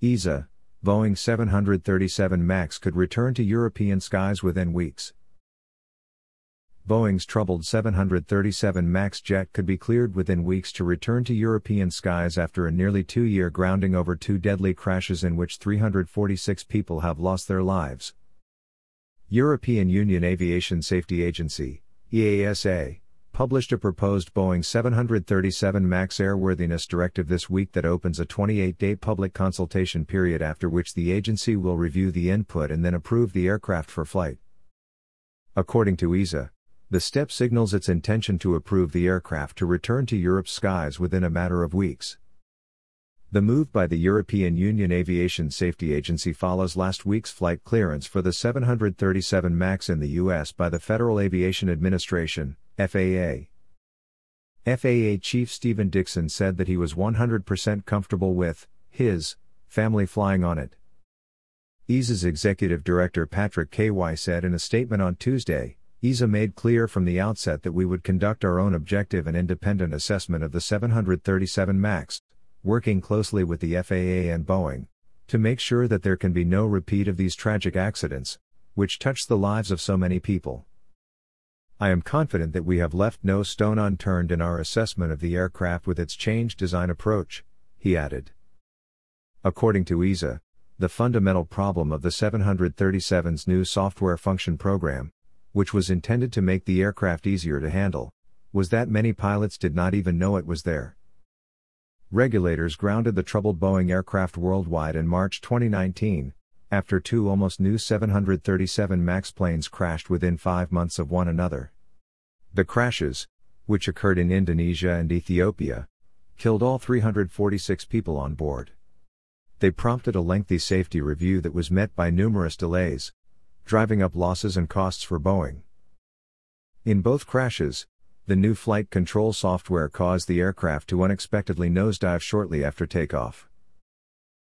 EASA, Boeing 737 MAX could return to European skies within weeks. Boeing's troubled 737 MAX jet could be cleared within weeks to return to European skies after a nearly two year grounding over two deadly crashes in which 346 people have lost their lives. European Union Aviation Safety Agency, EASA, published a proposed Boeing 737 MAX airworthiness directive this week that opens a 28 day public consultation period after which the agency will review the input and then approve the aircraft for flight. According to EASA, the step signals its intention to approve the aircraft to return to Europe's skies within a matter of weeks. The move by the European Union Aviation Safety Agency follows last week's flight clearance for the 737 MAX in the U.S. by the Federal Aviation Administration, FAA. FAA Chief Stephen Dickson said that he was 100% comfortable with his family flying on it. EASA's executive director Patrick Ky said in a statement on Tuesday EASA made clear from the outset that we would conduct our own objective and independent assessment of the 737 MAX, working closely with the FAA and Boeing, to make sure that there can be no repeat of these tragic accidents, which touched the lives of so many people. I am confident that we have left no stone unturned in our assessment of the aircraft with its changed design approach, he added. According to EASA, the fundamental problem of the 737's new software function program, which was intended to make the aircraft easier to handle, was that many pilots did not even know it was there. Regulators grounded the troubled Boeing aircraft worldwide in March 2019, after two almost new 737 MAX planes crashed within five months of one another. The crashes, which occurred in Indonesia and Ethiopia, killed all 346 people on board. They prompted a lengthy safety review that was met by numerous delays, driving up losses and costs for Boeing. In both crashes, the new flight control software caused the aircraft to unexpectedly nosedive shortly after takeoff.